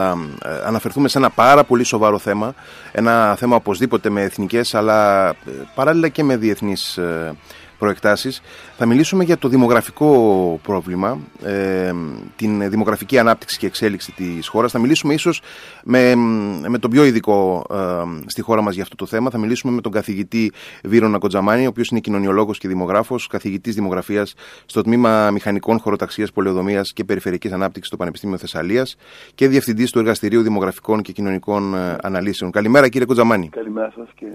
Ε, αναφερθούμε σε ένα πάρα πολύ σοβαρό θέμα, ένα θέμα οπωσδήποτε με εθνικές αλλά ε, παράλληλα και με διεθνείς ε, προεκτάσεις. Θα μιλήσουμε για το δημογραφικό πρόβλημα, ε, την δημογραφική ανάπτυξη και εξέλιξη της χώρας. Θα μιλήσουμε ίσως με, με τον πιο ειδικό ε, στη χώρα μας για αυτό το θέμα. Θα μιλήσουμε με τον καθηγητή Βίρονα Κοντζαμάνη, ο οποίος είναι κοινωνιολόγος και δημογράφος, καθηγητής δημογραφίας στο Τμήμα Μηχανικών Χωροταξίας, Πολεοδομίας και Περιφερειακής Ανάπτυξης στο Πανεπιστήμιο Θεσσαλίας και διευθυντής του Εργαστηρίου Δημογραφικών και Κοινωνικών ε, Αναλύσεων. Καλημέρα κύριε Κοντζαμάνη. Καλημέρα σας και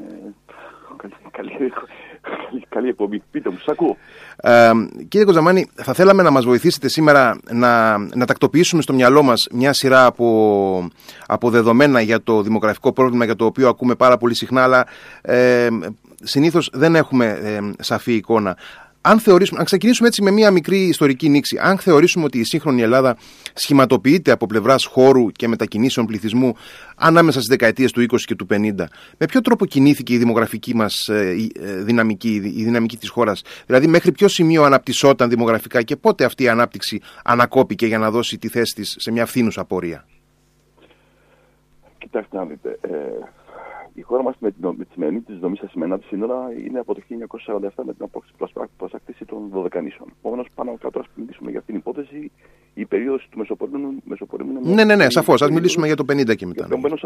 καλή, καλή, καλή εκπομπή. Πείτε μου, σας ακούω. Ε, κύριε Κοζαμάνη, θα θέλαμε να μας βοηθήσετε σήμερα να, να τακτοποιήσουμε στο μυαλό μας μια σειρά από, από δεδομένα για το δημογραφικό πρόβλημα για το οποίο ακούμε πάρα πολύ συχνά, αλλά ε, συνήθως δεν έχουμε ε, σαφή εικόνα αν, θεωρήσουμε, αν ξεκινήσουμε έτσι με μια μικρή ιστορική νήξη, αν θεωρήσουμε ότι η σύγχρονη Ελλάδα σχηματοποιείται από πλευράς χώρου και μετακινήσεων πληθυσμού ανάμεσα στις δεκαετίες του 20 και του 50, με ποιο τρόπο κινήθηκε η δημογραφική μας ε, ε, δυναμική, η δυναμική της χώρας, δηλαδή μέχρι ποιο σημείο αναπτυσσόταν δημογραφικά και πότε αυτή η ανάπτυξη ανακόπηκε για να δώσει τη θέση της σε μια φθήνουσα πορεία; Κοιτάξτε να δείτε. Ε, η χώρα μας με, με τη σημερινή τη δομή στα σημερινά της σύνορα είναι από το 1947 με την προσακτήση των Δωδεκανήσεων. Επομένω, πάνω κάτω, ας μιλήσουμε για αυτήν την υπόθεση, η περίοδος του Μεσοπολέμου. Μεσοπολέμου ναι, ναι, ναι, σαφώς. Α μιλήσουμε για το 50 και μετά. Επομένως,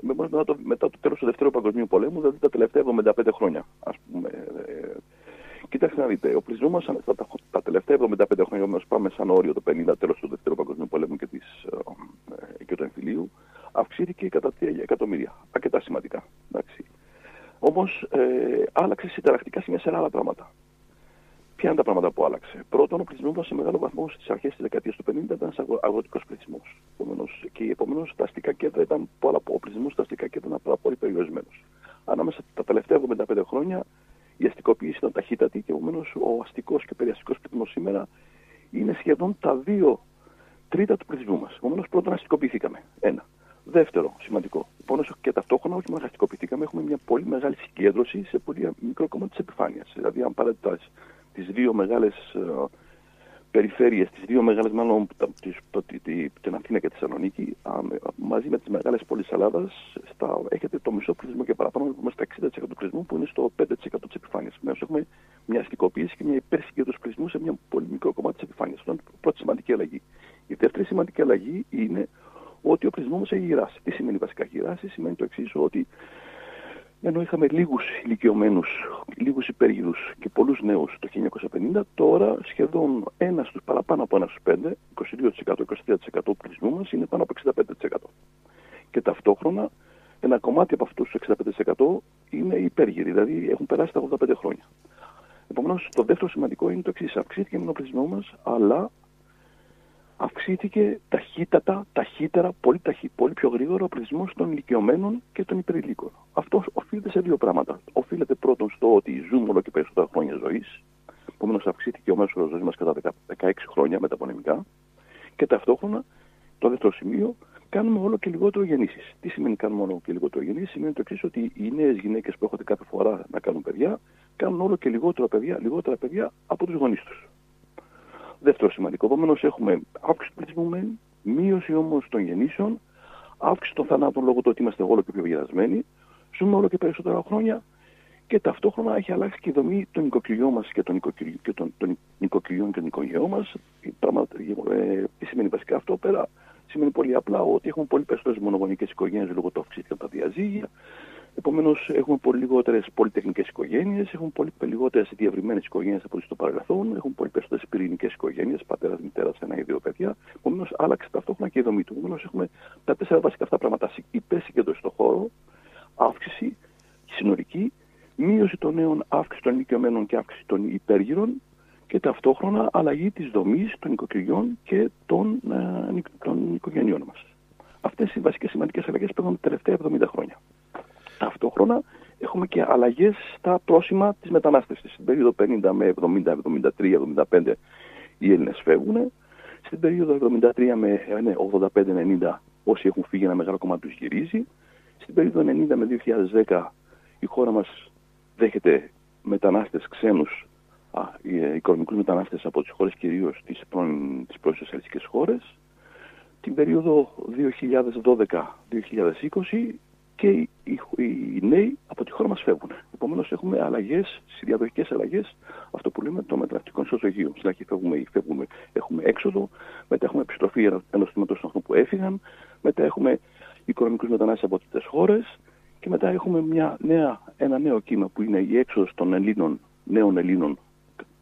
μετά, το, μετά το τέλος του Δεύτερου Παγκοσμίου Πολέμου, δηλαδή τα τελευταία 75 χρόνια. Ας πούμε, ε, Κοιτάξτε να δείτε, ο πληθυσμό μα τα, τα, τελευταία 75 χρόνια, όμως πάμε σαν όριο το 50, τέλος του Δεύτερου Παγκοσμίου Πολέμου και, της, ε, ε, και του εμφυλίου, αυξήθηκε κατά 3 εκατομμύρια. Αρκετά σημαντικά. Όμως ε, άλλαξε συνταρακτικά σε μια σειρά άλλα πράγματα. Ποια είναι τα πράγματα που άλλαξε; Πρώτον, ο πληθυσμός μας σε μεγάλο βαθμό στις αρχές της δεκαετίας του 50 ήταν αγροτικός πληθυσμός. Και επομένως τα αστικά κέντρα ήταν πολλά, ο πληθυσμός στα αστικά κέντρα ήταν πάρα πολύ περιορισμένος. Ανάμεσα τα τελευταία 75 χρόνια η αστικοποίηση ήταν ταχύτατη και επομένως ο αστικός και περιαστικός πληθυσμός σήμερα είναι σχεδόν τα δύο τρίτα του πληθυσμού μας. Επομένως, πρώτον αστικοποιηθήκαμε. Ένα. Δεύτερο, σημαντικό. Πόνο και ταυτόχρονα, όχι μόνο αστικοποιηθήκαμε, έχουμε μια πολύ μεγάλη συγκέντρωση σε πολύ μικρό κομμάτι της επιφάνειας. Δηλαδή, αν πάρετε τις δύο μεγάλες περιφέρειες, τις δύο μεγάλες, μάλλον την Αθήνα και τη Θεσσαλονίκη, μαζί με τις μεγάλες πόλεις Ελλάδας, έχετε το μισό πληθυσμό και παραπάνω, είμαστε στα 60% του πληθυσμού που είναι στο 5% της επιφάνειας. Μέσα έχουμε μια αστικοποίηση και μια υπερσυγκέντρωση πληθυσμού σε μια πολύ μικρό κομμάτι της επιφάνειας. Αυτό είναι η πρώτη σημαντική αλλαγή. Η δεύτερη σημαντική αλλαγή είναι ότι ο πληθυσμός μας έχει γυράσει. Τι σημαίνει βασικά γυράσει, σημαίνει το εξής, ότι ενώ είχαμε λίγους ηλικιωμένους, λίγους υπέργυρους και πολλούς νέους το 1950, τώρα σχεδόν ένας στους παραπάνω από ένας στους πέντε, 22%-23% του πληθυσμού μας είναι πάνω από 65%. Και ταυτόχρονα ένα κομμάτι από αυτούς τους 65% είναι υπέργυροι, δηλαδή έχουν περάσει τα 85 χρόνια. Επομένως, το δεύτερο σημαντικό είναι το εξής. Αυξήθηκε ο πληθυσμός μας, αλλά αυξήθηκε ταχύτατα, ταχύτερα, πολύ, ταχύ, πολύ πιο γρήγορα ο πληθυσμός των ηλικιωμένων και των υπερηλίκων. Αυτό οφείλεται σε δύο πράγματα. Οφείλεται πρώτον στο ότι ζούμε όλο και περισσότερα χρόνια ζωής. Επομένως, αυξήθηκε ο μέσος ζωής μας κατά 16 χρόνια μεταπονεμικά. Και ταυτόχρονα, το δεύτερο σημείο, κάνουμε όλο και λιγότερο γεννήσεις. Τι σημαίνει κάνουμε όλο και λιγότερο γεννήσεις, σημαίνει το εξής, ότι οι νέες γυναίκες που έρχονται κάθε φορά να κάνουν παιδιά, κάνουν όλο και λιγότερα παιδιά, λιγότερα παιδιά από τους γονείς τους. Δεύτερο σημαντικό. Επομένως, έχουμε αύξηση του πληθυσμού, μείωση όμως των γεννήσεων, αύξηση των θανάτων λόγω του ότι είμαστε όλο και πιο βιασμένοι, ζούμε όλο και περισσότερα χρόνια και ταυτόχρονα έχει αλλάξει και η δομή των οικοκυριών μας και των, οικοκυριών και των, των οικοκυριών και των οικογενειών μας. Ε, τι σημαίνει βασικά αυτό πέρα, σημαίνει πολύ απλά ότι έχουμε πολύ περισσότερες μονογονικές οικογένειες λόγω του αυξήθηκαν τα διαζύγια. Επομένως, έχουμε πολύ λιγότερες πολυτεχνικές οικογένειες, έχουμε πολύ λιγότερες διευρυμένες οικογένειες από ό,τι στο παρελθόν, έχουμε πολύ περισσότερες πυρηνικές οικογένειες, πατέρας, μητέρας, ένα ή δύο παιδιά. Επομένως, άλλαξε ταυτόχρονα και η δομή του. Επομένως, έχουμε τα τέσσερα βασικά αυτά πράγματα. Υπερσυγκέντρωση στον χώρο, αύξηση συνολική, μείωση των νέων, αύξηση των ηλικιωμένων και αύξηση των υπέργυρων και ταυτόχρονα αλλαγή της δομής των οικοκυριών και των, ε, των οικογενειών μας. Αυτές οι βασικές σημαντικές αλλαγές που τα τελευταία 70 χρόνια. Ταυτόχρονα έχουμε και αλλαγές στα πρόσημα της μετανάστευσης. Στην περίοδο 50 με 70, 73, 75 οι Έλληνες φεύγουν. Στην περίοδο 73 με 85-90 ναι, όσοι έχουν φύγει ένα μεγάλο κομμάτι τους γυρίζει. Στην περίοδο 90 με 2010 η χώρα μας δέχεται μετανάστες ξένους, οικονομικούς μετανάστες από τις χώρες κυρίως τις πρώην σοσιαλιστικές χώρες την περίοδο 2012-2020 και οι, οι, νέοι από τη χώρα μας φεύγουν. Επομένως, έχουμε αλλαγές, διαδοχικέ αλλαγές, αυτό που λέμε το μεταναστικό ισοζωγείο. Στην αρχή φεύγουμε, φεύγουμε, έχουμε έξοδο, μετά έχουμε επιστροφή ενός τμήματο αυτών που έφυγαν, μετά έχουμε οικονομικούς μετανάστες από τρίτες χώρες και μετά έχουμε μια νέα, ένα νέο κύμα που είναι η έξοδος των Ελλήνων, νέων Ελλήνων,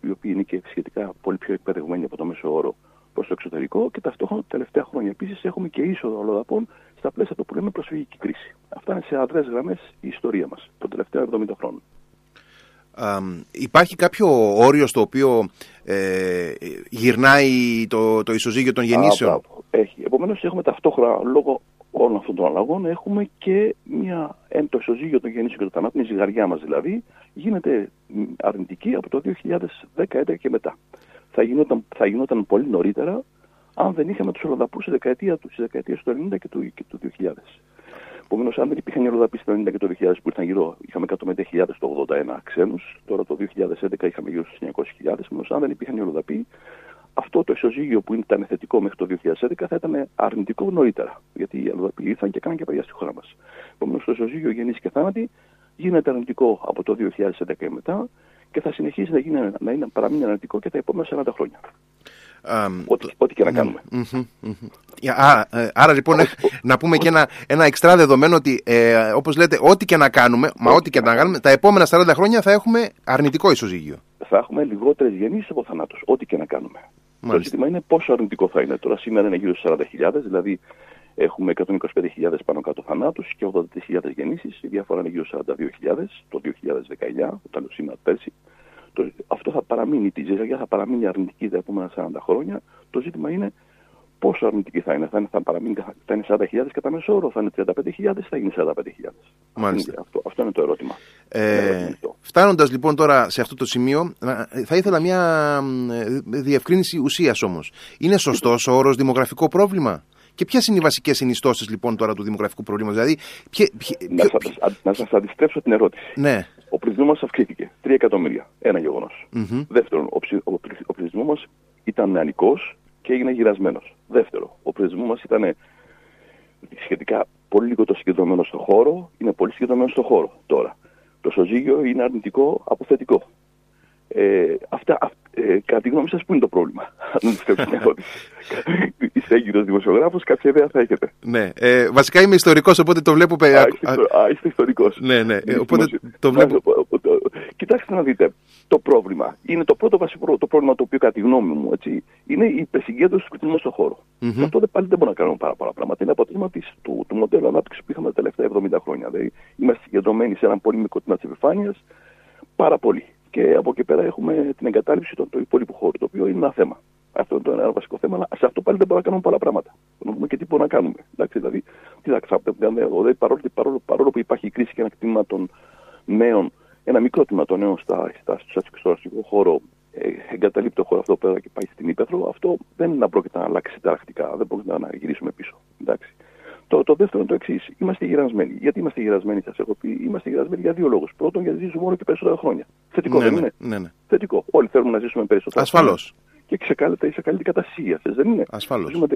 οι οποίοι είναι και σχετικά πολύ πιο εκπαιδευμένοι από το μέσο όρο προς το εξωτερικό και ταυτόχρονα τα τελευταία χρόνια επίσης έχουμε και είσοδο αλλοδαπών στα πλαίσια του που λέμε προσφυγική κρίση. Αυτά είναι σε αδρές γραμμές η ιστορία μας των τελευταίων 70 χρόνων. υπάρχει κάποιο όριο στο οποίο ε, γυρνάει το, το ισοζύγιο των γεννήσεων; Α, έχει. Επομένως, έχουμε ταυτόχρονα λόγω όλων αυτών των αλλαγών έχουμε και μια, το ισοζύγιο των γεννήσεων και των θανάτων, η ζυγαριά μας δηλαδή, γίνεται αρνητική από το 2010 και μετά θα γινόταν, θα γινόταν πολύ νωρίτερα αν δεν είχαμε τους Ολοδαπού στη δεκαετία του, δεκαετίες του 90 και του, και του 2000. Επομένως, αν δεν υπήρχαν οι Ολοδαποί στο 90 και το 2000 που ήταν γύρω, είχαμε 150.000 το 81 ξένους, τώρα το 2011 είχαμε γύρω στους 900.000. Επομένως, αν δεν υπήρχαν οι Ολοδαποί, αυτό το ισοζύγιο που ήταν θετικό μέχρι το 2011 θα ήταν αρνητικό νωρίτερα. Γιατί οι Ολοδαποί ήρθαν και κάναν και παιδιά στη χώρα μας. Επομένως, το ισοζύγιο γεννήσει και θάνατη γίνεται αρνητικό από το 2011 και μετά και θα συνεχίσει να, γίνει, να είναι, παραμείνει αναλυτικό και τα επόμενα 40 χρόνια. Um, ό,τι, ό,τι και να κάνουμε. Α, ε, άρα λοιπόν να πούμε και ένα, ένα εξτρά δεδομένο ότι ε, όπως λέτε ό,τι και να κάνουμε, μα ό,τι και να κάνουμε, τα επόμενα 40 χρόνια θα έχουμε αρνητικό ισοζύγιο. Θα έχουμε λιγότερες γεννήσεις από θανάτους, ό,τι και να κάνουμε. Μάλιστα. Το ζήτημα είναι πόσο αρνητικό θα είναι. Τώρα σήμερα είναι γύρω στις 40.000, δηλαδή έχουμε 125.000 πάνω κάτω θανάτους και 80.000 γεννήσεις. Η διαφορά είναι γύρω 42.000 το 2019, όταν σήμερα πέρσι. Το, αυτό θα παραμείνει, τη ζυγαριά θα παραμείνει αρνητική τα επόμενα 40 χρόνια. Το ζήτημα είναι πόσο αρνητική θα είναι. Θα είναι, θα παραμείνει, θα είναι 40.000 κατά μέσο όρο, θα είναι 35.000 θα γίνει 45.000. Μάλιστα. Αυτό, αυτό είναι το ερώτημα. Ε, Φτάνοντας λοιπόν τώρα σε αυτό το σημείο, θα ήθελα μια ε, διευκρίνηση ουσίας όμως. Είναι σωστός ο όρος δημογραφικό πρόβλημα; Και ποιες είναι οι βασικές συνιστώσεις λοιπόν τώρα του δημογραφικού προβλήματος, δηλαδή. Ποιε, ποιε, να, ποιο... σας αντιστρέψω την ερώτηση. Ναι. Ο πληθυσμός μας αυξήθηκε. 3 εκατομμύρια. Ένα γεγονός. Mm-hmm. Δεύτερον, ο, ψη... ο, ο πληθυσμός μας ήταν νεανικός και έγινε γυρασμένος. Δεύτερο, ο πληθυσμός μας ήταν σχετικά πολύ λίγο το συγκεντρωμένο στο χώρο, είναι πολύ συγκεντρωμένο στο χώρο τώρα. Το σωζύγιο είναι αρνητικό αποθετικό. Ε, αυτά, ε, κατά τη γνώμη σας, πού είναι το πρόβλημα, αν μου επιτρέψετε μια ερώτηση. Είστε έγκυρος δημοσιογράφος, κάποια ιδέα θα έχετε. Ναι, ε, βασικά είμαι ιστορικός, οπότε το βλέπω. Α, είστε, α, είστε ιστορικός. Ναι, ναι, ε, οπότε το βλέπω. Κοιτάξτε να δείτε, το πρόβλημα είναι το πρώτο βασικό το πρόβλημα το οποίο κατά τη γνώμη μου έτσι, είναι η υπεσυγκέντρωση του πληθυσμού στον χώρο. Mm-hmm. Αυτό δεν, πάλι δεν μπορούμε να κάνουμε πάρα πολλά πράγματα. Είναι αποτέλεσμα της, του, του μοντέλου ανάπτυξης που είχαμε τα τελευταία 70 χρόνια. Δηλαδή, είμαστε συγκεντρωμένοι σε έναν πολύ μικρό τμήμα της επιφάνειας πάρα πολύ. Και από εκεί πέρα έχουμε την εγκατάλειψη του υπόλοιπου χώρου, το οποίο είναι ένα θέμα. Αυτό είναι το ένα βασικό θέμα, αλλά σε αυτό πάλι δεν μπορούμε να κάνουμε πολλά πράγματα. Να δούμε και τι μπορούμε να κάνουμε. Εντάξει, δηλαδή, τι θα δηλαδή, παρόλο, παρόλο, παρόλο που υπάρχει η κρίση και ένα κτήμα των νέων, ένα μικρό τμήμα των νέων στα, στα, στο αστικό χώρο ε, εγκαταλείπει το χώρο αυτό πέρα και πάει στην Ήπεθρο, αυτό δεν πρόκειται να αλλάξει ταρακτικά, δεν πρόκειται να γυρίσουμε πίσω. Εντάξει. Το, το δεύτερο είναι το εξής. Είμαστε γυρασμένοι. Γιατί είμαστε γυρασμένοι, σας έχω πει. Είμαστε γυρασμένοι για δύο λόγους. Πρώτον, γιατί ζήσουμε όλο και περισσότερα χρόνια. Θετικό ναι, δεν ναι, είναι; Ναι, ναι. Θετικό. Όλοι θέλουμε να ζήσουμε περισσότερα. Ασφαλώς. Και σε καλύτερη, σε καλύτερη κατάσταση δεν είναι; Ασφαλώς. Ζούμε,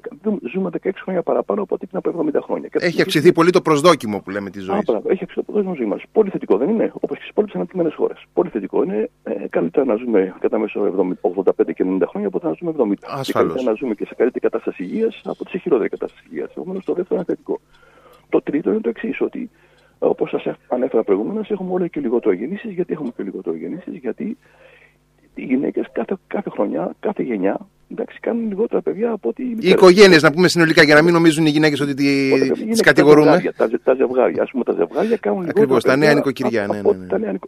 ζούμε 16 χρόνια παραπάνω από ό,τι πριν από 70 χρόνια. Έχει αυξηθεί πολύ το προσδόκιμο που λέμε της ζωής. Έχει αυξηθεί το προσδόκιμο ζωής μας. Πολύ θετικό δεν είναι; Όπως και στι υπόλοιπε αναπτυγμένες χώρες. Πολύ θετικό είναι. Ε, καλύτερα να ζούμε κατά μέσο 85 και 90 χρόνια από ότι να ζούμε 70. Ασφαλώς. Και να ζούμε και σε καλύτερη κατάσταση υγείας από τη σε χειρότερη κατάσταση υγείας. Επομένως το δεύτερο είναι θετικό. Το τρίτο είναι το εξής, ότι όπως σας ανέφερα προηγούμενα, έχουμε όλο και λιγότερο γεννήσεις. Γιατί έχουμε και λιγότερο γεννήσεις, Γιατί οι γυναίκες κάθε, κάθε χρονιά, κάθε γενιά, εντάξει, κάνουν λιγότερα παιδιά από ότι. Οι οικογένειες, να πούμε συνολικά, για να μην νομίζουν οι γυναίκες ότι τις κατηγορούμε. Τα, τα, ζευγάρια, ας πούμε, τα ζευγάρια κάνουν λιγότερα. Ακριβώ, τα νέα νοικοκυριά. Ναι, ναι, ναι.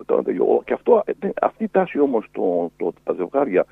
Και αυτό, ε, αυτή η τάση όμως, τα ζευγάρια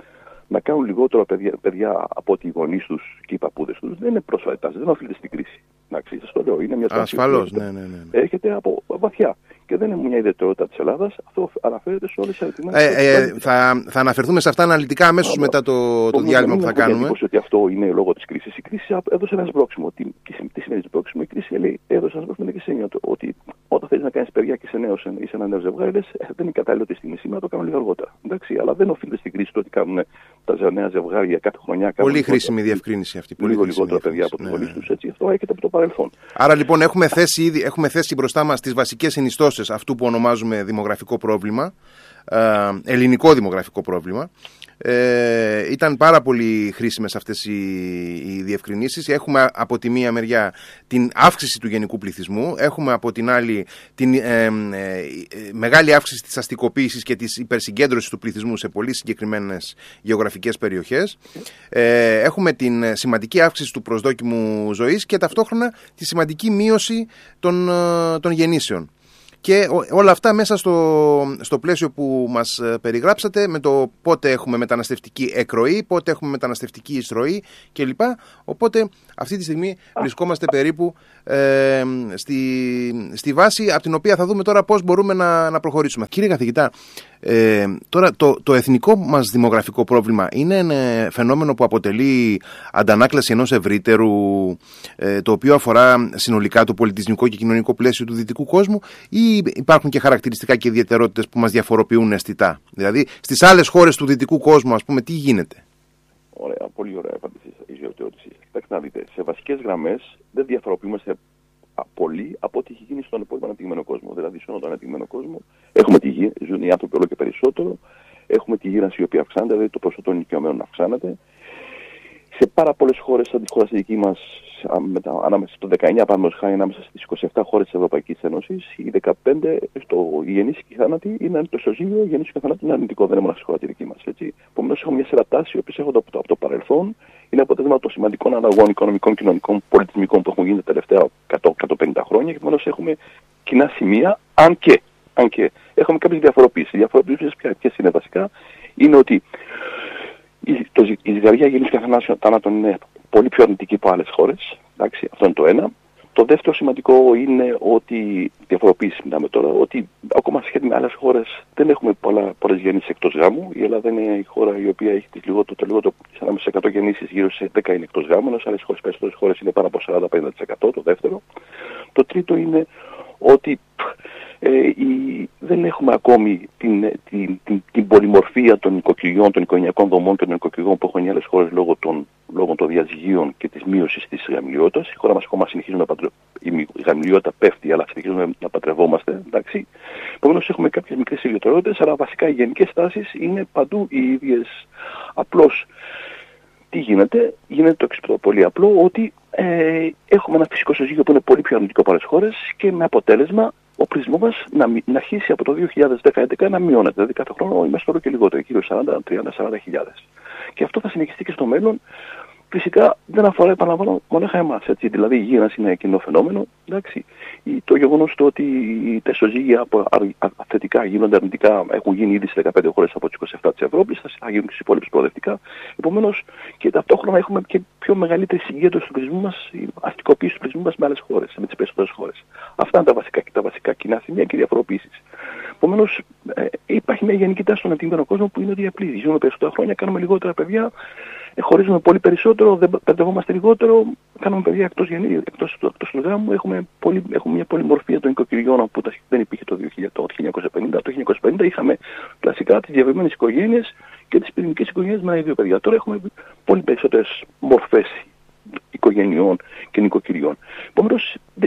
να κάνουν λιγότερο παιδιά, παιδιά από ότι οι γονείς τους και οι παππούδες τους δεν είναι πρόσφατη τάση, δεν οφείλεται στην κρίση. Να ξέρεις, το λέω. Είναι μια τάση Ασφαλώς, ναι, ναι, ναι, ναι. Έρχεται από βαθιά. Και δεν είναι μια ιδιαιτερότητα της Ελλάδας. Αυτό αναφέρεται σε όλες τις ερωτήσει. Ε, ε, θα, θα αναφερθούμε σε αυτά αναλυτικά αμέσως μετά το, το διάλειμμα που θα κάνουμε. Δεν ότι αυτό είναι λόγω της κρίσης. Η κρίση έδωσε ένα σμπρόξιμο. Τι, τι σημαίνει σμπρόξιμο. Η κρίση λέει, έδωσε ένα σμπρόξιμο και σε ότι όταν θέλεις να κάνεις παιδιά και σε νέος ή σε ένα νέο ζευγάρι, λες, ε, δεν είναι κατάλληλο τη στιγμή σήμερα, το κάνω λίγο αργότερα. Εντάξει, αλλά δεν οφείλεται στην κρίση το ότι κάνουν τα νέα ζευγάρια κάθε χρονιά. Πολύ χρήσιμη διευκρίνηση αυτή. Πολύ λίγο λιγότερα παιδιά από τους ναι, γονείς ναι. τους. Έτσι, αυτό έρχεται από το παρελθόν. Άρα λοιπόν έχουμε θέσει, ήδη, έχουμε θέσει μπροστά μας τις βασικές συνιστώσεις αυτού που ονομάζουμε δημογραφικό πρόβλημα. Ε, ελληνικό δημογραφικό πρόβλημα. Ε, ήταν πάρα πολύ χρήσιμες αυτές οι, οι διευκρινήσεις. Έχουμε από τη μία μεριά την αύξηση του γενικού πληθυσμού, έχουμε από την άλλη την ε, ε, μεγάλη αύξηση της αστικοποίησης και της υπερσυγκέντρωσης του πληθυσμού σε πολύ συγκεκριμένες γεωγραφικές περιοχές. Ε, έχουμε την σημαντική αύξηση του προσδόκιμου ζωής και ταυτόχρονα τη σημαντική μείωση των, ε, των γεννήσεων. Και όλα αυτά μέσα στο, στο πλαίσιο που μας ε, περιγράψατε με το πότε έχουμε μεταναστευτική εκροή, πότε έχουμε μεταναστευτική εισρωή κλπ. Οπότε αυτή τη στιγμή βρισκόμαστε περίπου ε, στη, στη βάση από την οποία θα δούμε τώρα πώς μπορούμε να, να προχωρήσουμε. Κύριε καθηγητά, ε, τώρα το, το εθνικό μας δημογραφικό πρόβλημα είναι ένα φαινόμενο που αποτελεί αντανάκλαση ενός ευρύτερου ε, το οποίο αφορά συνολικά το πολιτισμικό και κοινωνικό πλαίσιο του δυτικού κόσμου ή υπάρχουν και χαρακτηριστικά και ιδιαιτερότητες που μας διαφοροποιούν αισθητά. Δηλαδή στις άλλες χώρες του δυτικού κόσμου ας πούμε τι γίνεται; Ωραία, πολύ ωραία απάντηση Κοιτάξτε να δείτε, σε βασικές γραμμές δεν διαφοροποιούμαστε πολύ από ό,τι έχει γίνει στον υπόλοιπο αναπτυγμένο κόσμο. Δηλαδή, στον αναπτυγμένο κόσμο έχουμε τη γη, ζουν οι άνθρωποι όλο και περισσότερο, έχουμε τη γύρανση η οποία αυξάνεται, δηλαδή το ποσοστό των ηλικιωμένων αυξάνεται. Σε πάρα πολλές χώρες, σαν τη χώρα στη δική μας, ανάμεσα στο 19 πάμε χάρη ανάμεσα στις 27 χώρες της Ευρωπαϊκής Ένωσης, οι 15 στο γεννήσει και θάνατοι είναι το ισοζύγιο, γεννήσει και θάνατοι είναι αρνητικό, δεν είναι μόνο στη χώρα τη δική μας. Επομένως, έχουμε μια σειρά τάση, οι οποίες έρχονται από το, από το παρελθόν, είναι αποτέλεσμα των σημαντικών αλλαγών οικονομικών, κοινωνικών, πολιτισμικών που έχουν γίνει τα τελευταία 100-150 χρόνια και επομένως έχουμε κοινά σημεία, αν και, αν και έχουμε κάποιες διαφοροποιήσει. Οι διαφοροποιήσει ποιες είναι βασικά είναι ότι η, το, η ζυγαριά γεννήσεων και θανάτων είναι πολύ πιο αρνητική από άλλες χώρες. Αυτό είναι το ένα. Το δεύτερο σημαντικό είναι ότι, διαφοροποίηση μιλάμε τώρα, ότι ακόμα σχέση με άλλες χώρες δεν έχουμε πολλές γεννήσεις εκτός γάμου. Η Ελλάδα είναι η χώρα η οποία έχει τις λιγότερο, το λιγότερο, ανάμεσα σε 100 γεννήσεις γύρω σε 10 είναι εκτός γάμου, ενώ σε άλλες χώρες, περισσότερες χώρες είναι πάνω από 40-50%. Το δεύτερο. Το τρίτο είναι ότι ε, η, δεν έχουμε ακόμη την, την, την, την πολυμορφία των οικοκυριών, των οικογενειακών δομών και των οικοκυριών που έχουν οι άλλες χώρες λόγω των, λόγω των διαζυγίων και της μείωσης της γαμιλιότητα. Η χώρα μας ακόμα συνεχίζει να πατρε... η γαμιλιότητα πέφτει, αλλά συνεχίζουμε να πατρευόμαστε. Εντάξει. Επομένως, έχουμε κάποιες μικρές ιδιαιτερότητες, αλλά βασικά οι γενικές τάσεις είναι παντού οι ίδιες. Απλώς τι γίνεται, γίνεται το εξής πολύ απλό, ότι ε, έχουμε ένα φυσικό συζύγιο που είναι πολύ πιο αρνητικό από άλλες χώρες και με αποτέλεσμα ο πληθυσμός μας να, να αρχίσει από το 2011 να μειώνεται. Δηλαδή κάθε χρόνο είμαστε όλο και λιγότερο, γύρω 40-30-40 χιλιάδες. Και αυτό θα συνεχιστεί και στο μέλλον Φυσικά δεν αφορά, επαναλαμβάνω, μονάχα εμάς. Δηλαδή η γύρανση είναι κοινό φαινόμενο. Εντάξει. Το γεγονός ότι τα ισοζύγια θετικά γίνονται αρνητικά έχουν γίνει ήδη σε 15 χώρες από τις 27 της Ευρώπης, θα γίνουν και στις υπόλοιπες προοδευτικά. Επομένως και ταυτόχρονα έχουμε και πιο μεγαλύτερη συγκέντρωση του πληθυσμού μας, αστικοποίηση του πληθυσμού μας με άλλες χώρες, με τις περισσότερες χώρες. Αυτά είναι τα βασικά, τα βασικά κοινά σημεία και διαφοροποιήσεις. Επομένω ε, υπάρχει μια γενική τάση στον αντιμετωπισμό κόσμο που είναι διαπλή. Ζούμε περισσότερα χρόνια, κάνουμε λιγότερα παιδιά, ε, χωρίζουμε πολύ περισσότερο, δεν παιδευόμαστε λιγότερο, κάνουμε παιδιά εκτός εκτός, εκτός του γάμου, έχουμε, πολύ, έχουμε μια πολυμορφία των οικοκυριών που δεν υπήρχε το, 2000, το 1950. Το 1950 είχαμε κλασικά τις διαβημένε οικογένειες και τις πυρηνικές οικογένειες με ένα-δύο παιδιά. Τώρα έχουμε πολύ περισσότερες μορφές οικογενειών και νοικοκυριών. Επομένω,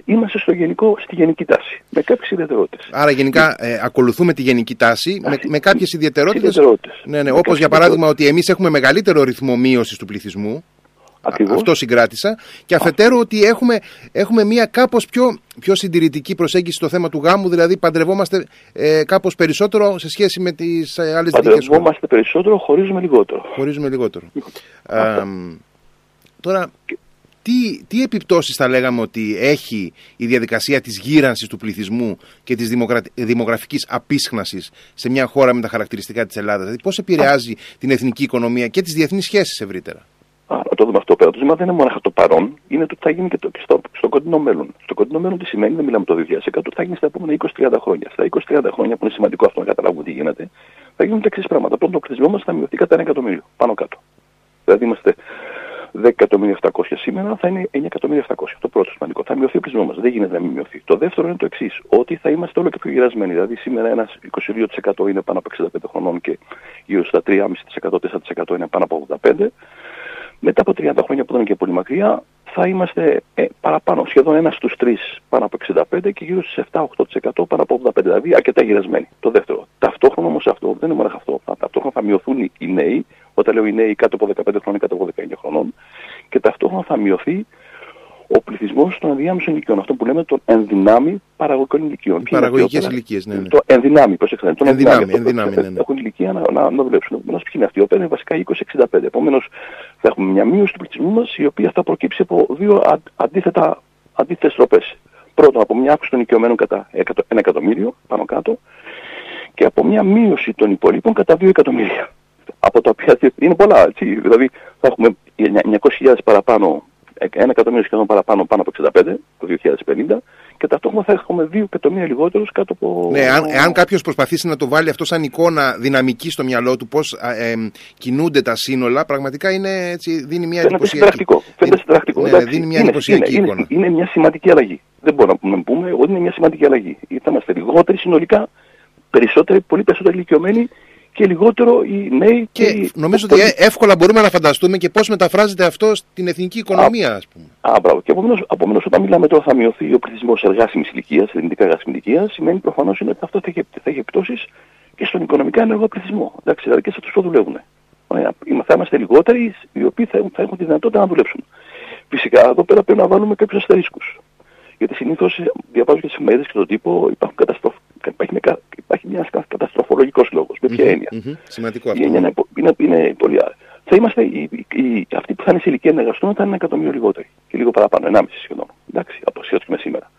είμαστε στο γενικό, στη γενική τάση, με κάποιες ιδιαιτερότητες. Άρα, γενικά, ε, ακολουθούμε τη γενική τάση, με, με κάποιες ιδιαιτερότητες. Ναι, ναι, Όπως για παράδειγμα, ότι εμείς έχουμε μεγαλύτερο ρυθμό μείωσης του πληθυσμού. Ακριβώς. Αυτό συγκράτησα. Και αφετέρου ότι έχουμε, έχουμε μια κάπως πιο, πιο συντηρητική προσέγγιση στο θέμα του γάμου, δηλαδή παντρευόμαστε ε, κάπως περισσότερο σε σχέση με τις ε, άλλες δικές Παντρευόμαστε περισσότερο, χωρίζουμε λιγότερο. Χωρίζουμε λιγότερο. Τώρα, τι, τι επιπτώσεις θα λέγαμε ότι έχει η διαδικασία της γύρανσης του πληθυσμού και της δημογρα... δημογραφικής απίσχνασης σε μια χώρα με τα χαρακτηριστικά της Ελλάδας; Δηλαδή πώς επηρεάζει την εθνική οικονομία και τις διεθνείς σχέσεις ευρύτερα; Α, να το δούμε αυτό πέρα. Το ζήτημα δεν είναι μόνο το παρόν, είναι το τι θα γίνει και, το, και στο, στο κοντινό μέλλον. Στο κοντινό μέλλον τι σημαίνει, δεν μιλάμε το 2100, θα γίνει στα επόμενα 20-30 χρόνια. Στα 20-30 χρόνια που είναι σημαντικό αυτό να καταλάβουμε τι γίνεται, θα γίνουν τα εξής πράγματα. Πρώτον, το πληθυσμό μας θα μειωθεί κατά ένα εκατομμύριο πάνω κάτω. Δηλαδή είμαστε 10.700.000 σήμερα θα είναι 9.700.000. Το πρώτο σημαντικό. Θα μειωθεί ο πληθυσμός μας. Δεν γίνεται να μην μειωθεί. Το δεύτερο είναι το εξής. Ότι θα είμαστε όλο και πιο γυρασμένοι. Δηλαδή σήμερα ένας 22% είναι πάνω από 65 χρονών και γύρω στα 3,5%, 4% είναι πάνω από 85. Μετά από 30 χρόνια που δεν είναι και πολύ μακριά, θα είμαστε ε, παραπάνω, σχεδόν ένας στους τρεις πάνω από 65 και γύρω στις 7-8% πάνω από 85, δηλαδή αρκετά γυρασμένοι. Το δεύτερο. Ταυτόχρονα όμως αυτό, δεν είναι μόνο αυτό, ταυτόχρονα θα μειωθούν οι νέοι, όταν λέω οι νέοι κάτω από 15 χρόνια, κάτω από 19 χρονών, και ταυτόχρονα θα μειωθεί ο πληθυσμός των ενδιάμεσων ηλικιών. Αυτό που λέμε των ενδυνάμει παραγωγικών ηλικιών. Παραγωγικές ηλικίες, ναι, ναι. Το ενδυνάμει, προσέξτε. Τον ενδυνάμει, ενδυνάμει, ναι, ναι. Έχουν ηλικία να, να, να δουλέψουν. Να ποιοι είναι αυτοί, είναι βασικά 20-65. Επομένως, θα έχουμε μια μείωση του πληθυσμού μας, η οποία θα προκύψει από δύο αντίθετα αντίθετες τροπέ. Πρώτον, από μια αύξηση των οικειωμένων κατά ένα εκατομμύριο πάνω κάτω και από μια μείωση των υπολείπων κατά 2 εκατομμύρια. Από τα οποία είναι πολλά, έτσι. Δηλαδή θα έχουμε 900.000 παραπάνω ένα εκατομμύριο σχεδόν παραπάνω πάνω από 65 το 2050 και ταυτόχρονα θα έχουμε δύο εκατομμύρια λιγότερους κάτω από. Ναι, αν, εάν κάποιος προσπαθήσει να το βάλει αυτό σαν εικόνα δυναμική στο μυαλό του, πώς ε, κινούνται τα σύνολα, πραγματικά είναι, έτσι, δίνει μια εντυπωσιακή. Φαίνεται συνταρακτικό. Ναι, δίνει μια εντυπωσιακή είναι, εικόνα. Είναι, είναι, μια σημαντική αλλαγή. Δεν μπορούμε να πούμε ότι είναι μια σημαντική αλλαγή. Θα είμαστε λιγότεροι συνολικά, περισσότεροι, πολύ περισσότεροι ηλικιωμένοι και λιγότερο οι νέοι και, και νομίζω ότι εύκολα μπορούμε να φανταστούμε και πώς μεταφράζεται αυτό στην εθνική οικονομία, ας πούμε. Α, μπράβο. Και επομένως, όταν μιλάμε τώρα θα μειωθεί ο πληθυσμός εργάσιμης ηλικίας, ελληνικά εργάσιμη ηλικία, σημαίνει προφανώς ότι αυτό θα έχει, θα έχει επιπτώσεις και στον οικονομικά ενεργό πληθυσμό. Εντάξει, δηλαδή και σε αυτούς που δουλεύουν. Θα είμαστε λιγότεροι οι οποίοι θα, θα έχουν τη δυνατότητα να δουλέψουν. Φυσικά εδώ πέρα πρέπει να βάλουμε κάποιους αστερίσκους. Γιατί συνήθως διαβάζω και τις εφημερίδες και τον τύπο υπάρχουν καταστροφ... υπάρχει, μια... υπάρχει μια καταστροφολογικό λόγος. Με ποια έννοια. Mm-hmm. Σημαντικό αυτό. Είναι, είναι, είναι, είναι πολύ Θα είμαστε οι, οι, αυτοί που θα είναι σε ηλικία να εργαστούν θα είναι ένα εκατομμύριο λιγότεροι. Και λίγο παραπάνω, 1,5 σχεδόν. Εντάξει, από σχέση με σήμερα.